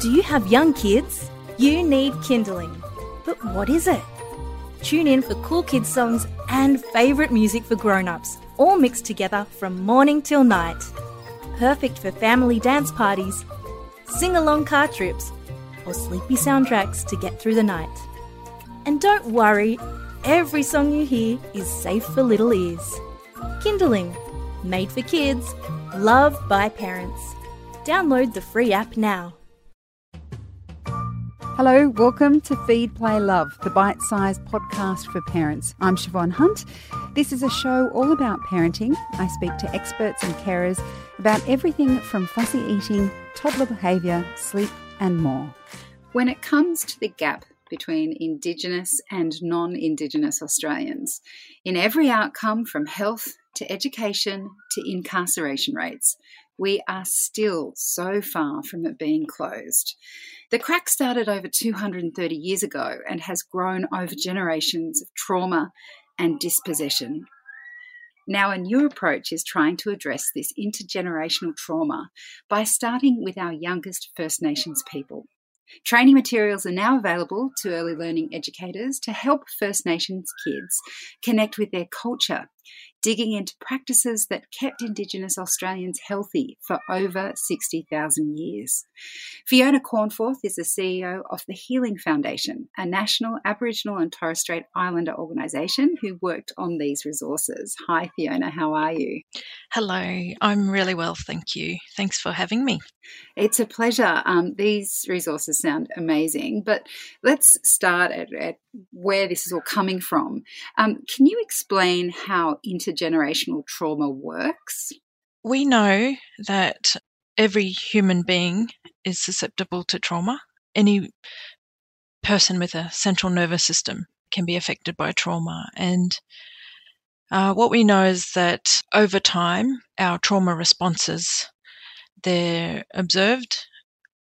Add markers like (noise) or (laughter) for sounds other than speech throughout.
Do you have young kids? You need Kinderling. But what is it? Tune in for cool kids songs and favourite music for grown-ups, all mixed together from morning till night. Perfect for family dance parties, sing-along car trips, or sleepy soundtracks to get through the night. And don't worry, every song you hear is safe for little ears. Kinderling, made for kids, loved by parents. Download the free app now. Hello, welcome to Feed, Play, Love, the bite sized podcast for parents. I'm Siobhan Hunt. This is a show all about parenting. I speak to experts and carers about everything from fussy eating, toddler behaviour, sleep, and more. When it comes to the gap between Indigenous and non Indigenous Australians, in every outcome from health to education to incarceration rates, we are still so far from it being closed. The crack started over 230 years ago and has grown over generations of trauma and dispossession. Now, a new approach is trying to address this intergenerational trauma by starting with our youngest First Nations people. Training materials are now available to early learning educators to help First Nations kids connect with their culture digging into practices that kept Indigenous Australians healthy for over 60,000 years. Fiona Cornforth is the CEO of the Healing Foundation, a national Aboriginal and Torres Strait Islander organisation who worked on these resources. Hi, Fiona, how are you? Hello, I'm really well, thank you. Thanks for having me. It's a pleasure. Um, these resources sound amazing, but let's start at, at where this is all coming from. Um, can you explain how intergenerational trauma works? We know that every human being is susceptible to trauma. Any person with a central nervous system can be affected by trauma. And uh, what we know is that over time, our trauma responses they're observed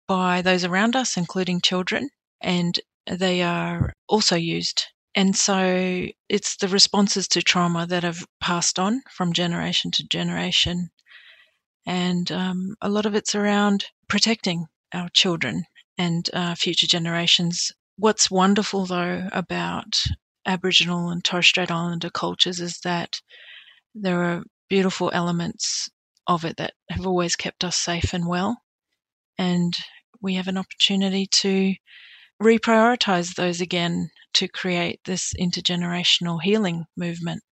by those around us, including children, and they are also used. And so it's the responses to trauma that have passed on from generation to generation. And um, a lot of it's around protecting our children and uh, future generations. What's wonderful, though, about Aboriginal and Torres Strait Islander cultures is that there are beautiful elements of it that have always kept us safe and well. And we have an opportunity to reprioritize those again to create this intergenerational healing movement.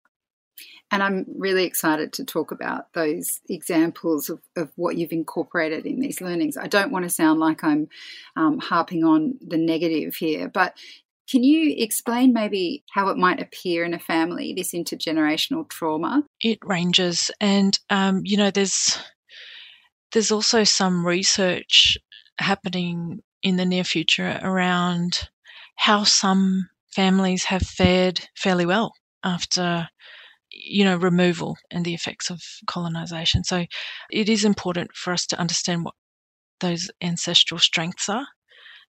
And I'm really excited to talk about those examples of, of what you've incorporated in these learnings. I don't want to sound like I'm um, harping on the negative here, but can you explain maybe how it might appear in a family, this intergenerational trauma? It ranges, and um, you know, there's there's also some research happening in the near future around how some families have fared fairly well after you know removal and the effects of colonization. So it is important for us to understand what those ancestral strengths are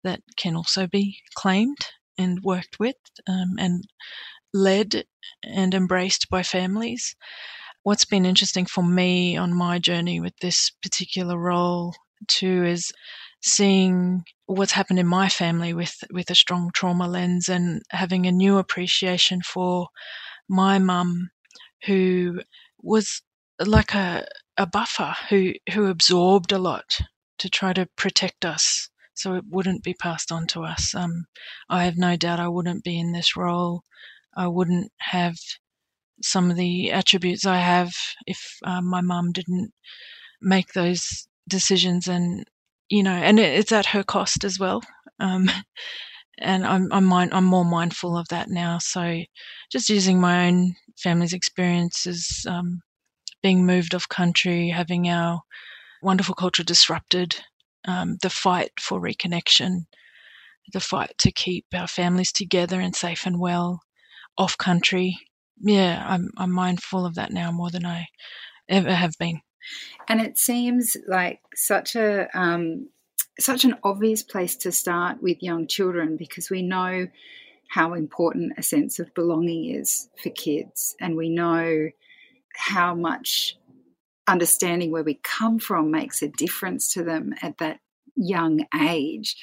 that can also be claimed and worked with um, and led and embraced by families. What's been interesting for me on my journey with this particular role too is seeing what's happened in my family with with a strong trauma lens and having a new appreciation for my mum who was like a a buffer who who absorbed a lot to try to protect us so it wouldn't be passed on to us. Um, I have no doubt I wouldn't be in this role. I wouldn't have some of the attributes I have if uh, my mum didn't make those decisions and you know, and it's at her cost as well. Um, and I'm I'm, mind, I'm more mindful of that now. So, just using my own family's experiences, um, being moved off country, having our wonderful culture disrupted, um, the fight for reconnection, the fight to keep our families together and safe and well, off country. Yeah, I'm I'm mindful of that now more than I ever have been. And it seems like such a um, such an obvious place to start with young children because we know how important a sense of belonging is for kids, and we know how much understanding where we come from makes a difference to them at that young age.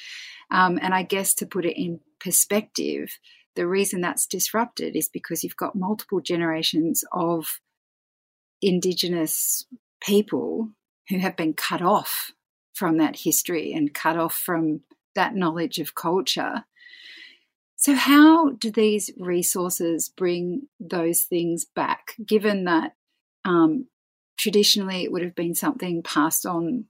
Um, and I guess to put it in perspective, the reason that's disrupted is because you've got multiple generations of Indigenous people who have been cut off from that history and cut off from that knowledge of culture. So, how do these resources bring those things back, given that um, traditionally it would have been something passed on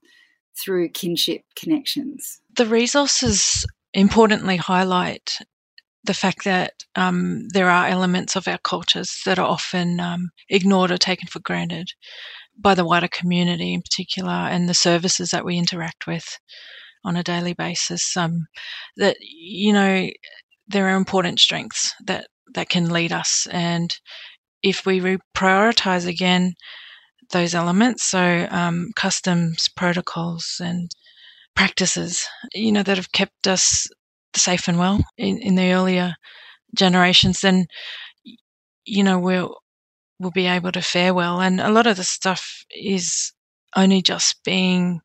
through kinship connections? The resources importantly highlight the fact that um, there are elements of our cultures that are often um, ignored or taken for granted by the wider community in particular and the services that we interact with on a daily basis. Um, that, you know, there are important strengths that, that can lead us. And if we prioritize again those elements, so um, customs, protocols, and practices, you know, that have kept us safe and well in, in the earlier generations, then you know we'll we'll be able to fare well. And a lot of the stuff is only just being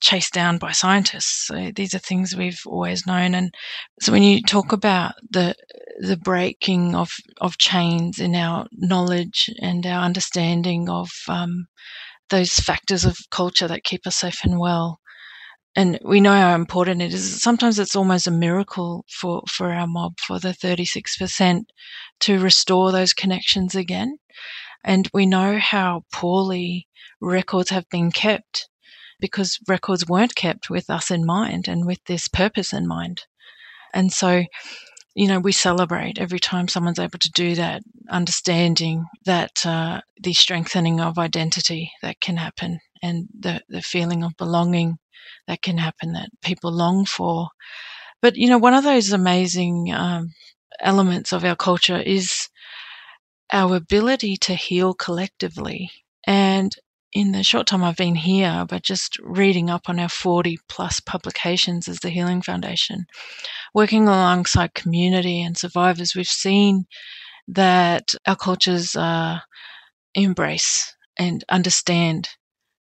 chased down by scientists. So these are things we've always known. And so when you talk about the the breaking of of chains in our knowledge and our understanding of um, those factors of culture that keep us safe and well, and we know how important it is. Sometimes it's almost a miracle for, for our mob, for the 36% to restore those connections again. And we know how poorly records have been kept because records weren't kept with us in mind and with this purpose in mind. And so, you know, we celebrate every time someone's able to do that, understanding that uh, the strengthening of identity that can happen and the, the feeling of belonging that can happen that people long for. But, you know, one of those amazing um, elements of our culture is our ability to heal collectively. And in the short time I've been here, but just reading up on our 40 plus publications as the Healing Foundation, working alongside community and survivors, we've seen that our cultures uh, embrace and understand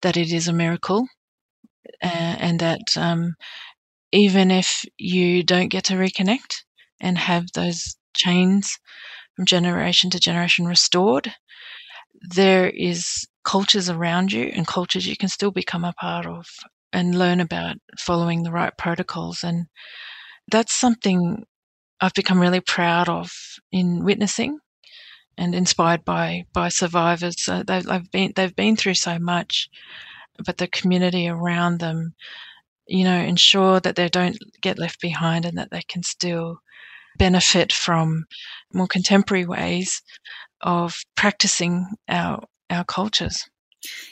that it is a miracle uh, and that um, even if you don't get to reconnect and have those chains from generation to generation restored, there is cultures around you and cultures you can still become a part of and learn about following the right protocols. And that's something I've become really proud of in witnessing and inspired by by survivors. Uh, they've, been they've been through so much, but the community around them, you know, ensure that they don't get left behind and that they can still benefit from more contemporary ways of practicing our our cultures.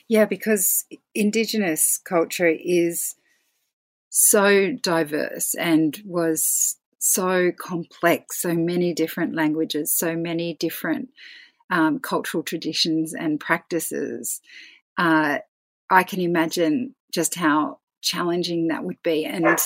Yeah, because Indigenous culture is so diverse and was so complex, so many different languages, so many different um, cultural traditions and practices. Uh, I can imagine just how challenging that would be. And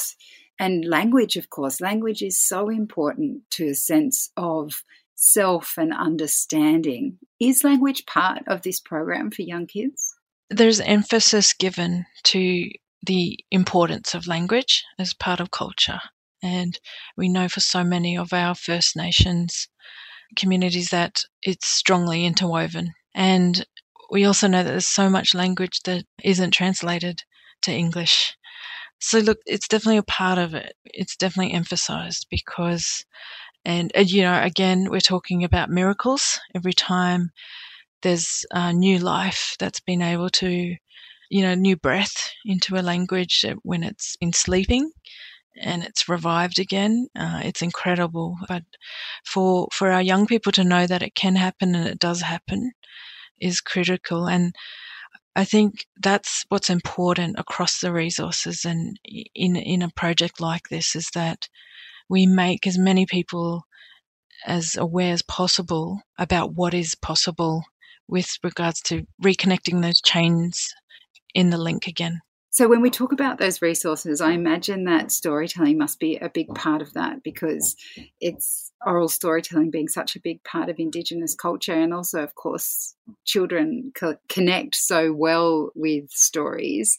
and language, of course, language is so important to a sense of self and understanding. Is language part of this program for young kids? There's emphasis given to the importance of language as part of culture. And we know for so many of our First Nations communities that it's strongly interwoven. And we also know that there's so much language that isn't translated to English. So look, it's definitely a part of it. It's definitely emphasized because, and, and you know, again, we're talking about miracles every time there's a new life that's been able to, you know, new breath into a language when it's been sleeping and it's revived again. Uh, it's incredible. But for for our young people to know that it can happen and it does happen, is critical. And I think that's what's important across the resources and in in a project like this is that we make as many people as aware as possible about what is possible with regards to reconnecting those chains in the link again. So, when we talk about those resources, I imagine that storytelling must be a big part of that because it's oral storytelling being such a big part of Indigenous culture. And also, of course, children co- connect so well with stories.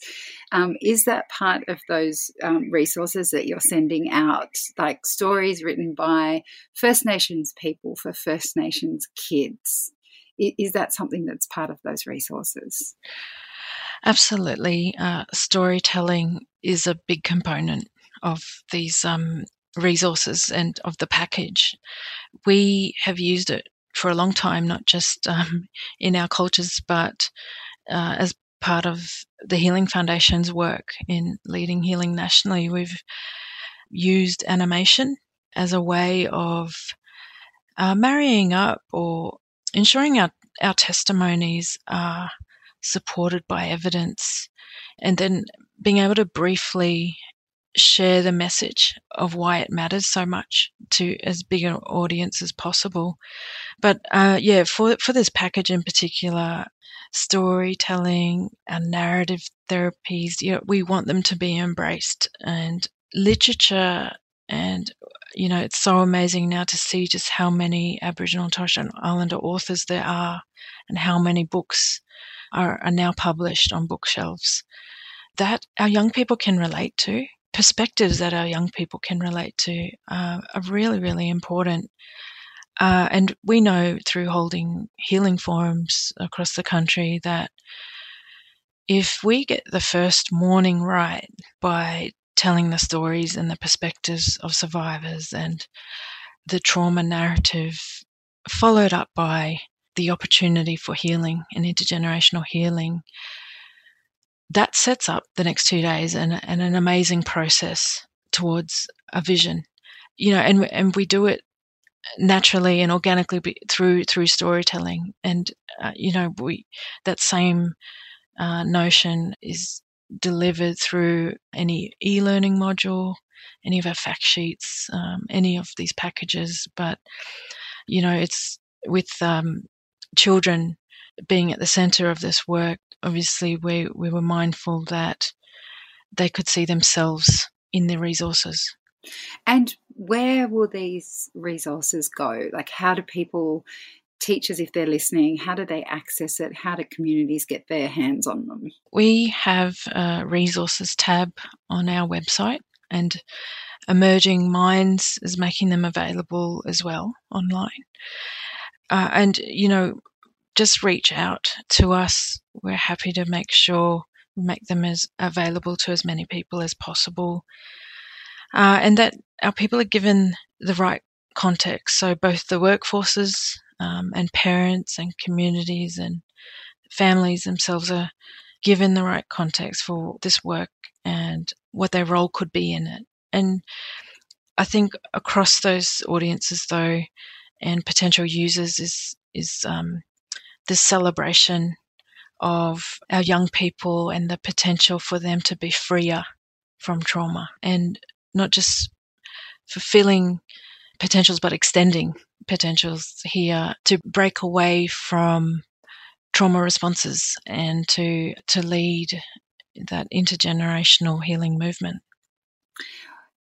Um, is that part of those um, resources that you're sending out, like stories written by First Nations people for First Nations kids? Is that something that's part of those resources? Absolutely. Uh, storytelling is a big component of these um, resources and of the package. We have used it for a long time, not just (laughs) um, in our cultures, but uh, as part of the Healing Foundation's work in leading healing nationally. We've used animation as a way of uh, marrying up or ensuring our, our testimonies are supported by evidence, and then being able to briefly share the message of why it matters so much to as big an audience as possible. But uh, yeah, for for this package in particular, storytelling and narrative therapies, you know, we want them to be embraced and literature and you know it's so amazing now to see just how many Aboriginal and Torres Strait Islander authors there are and how many books are, are now published on bookshelves that our young people can relate to. Perspectives that our young people can relate to uh, are really, really important. Uh, and we know through holding healing forums across the country that if we get the first morning right by telling the stories and the perspectives of survivors and the trauma narrative, followed up by the opportunity for healing and intergenerational healing, that sets up the next two days and, and an amazing process towards a vision. You know, and and we do it naturally and organically through through storytelling, and uh, you know, we that same uh, notion is delivered through any e-learning module, any of our fact sheets, um, any of these packages. But you know, it's with um, children being at the center of this work, obviously we, we were mindful that they could see themselves in the resources. And where will these resources go? Like, how do people, teachers, if they're listening, how do they access it? How do communities get their hands on them? We have a resources tab on our website, and Emerging Minds is making them available as well online. Uh, and, you know, just reach out to us. We're happy to make sure we make them as available to as many people as possible. Uh, and that our people are given the right context. So both the workforces um, and parents and communities and families themselves are given the right context for this work and what their role could be in it. And I think across those audiences, though, and potential users is is um, this celebration of our young people and the potential for them to be freer from trauma and not just fulfilling potentials but extending potentials here to break away from trauma responses and to to lead that intergenerational healing movement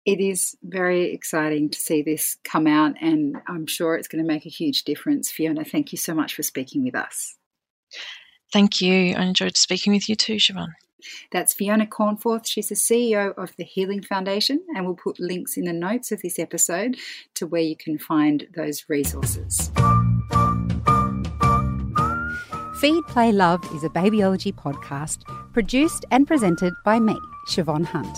it is very exciting to see this come out, and I'm sure it's going to make a huge difference. Fiona, thank you so much for speaking with us. Thank you. I enjoyed speaking with you too, Siobhan. That's Fiona Cornforth. She's the CEO of the Healing Foundation, and we'll put links in the notes of this episode to where you can find those resources. Feed, Play, Love is a babyology podcast produced and presented by me, Siobhan Hunt.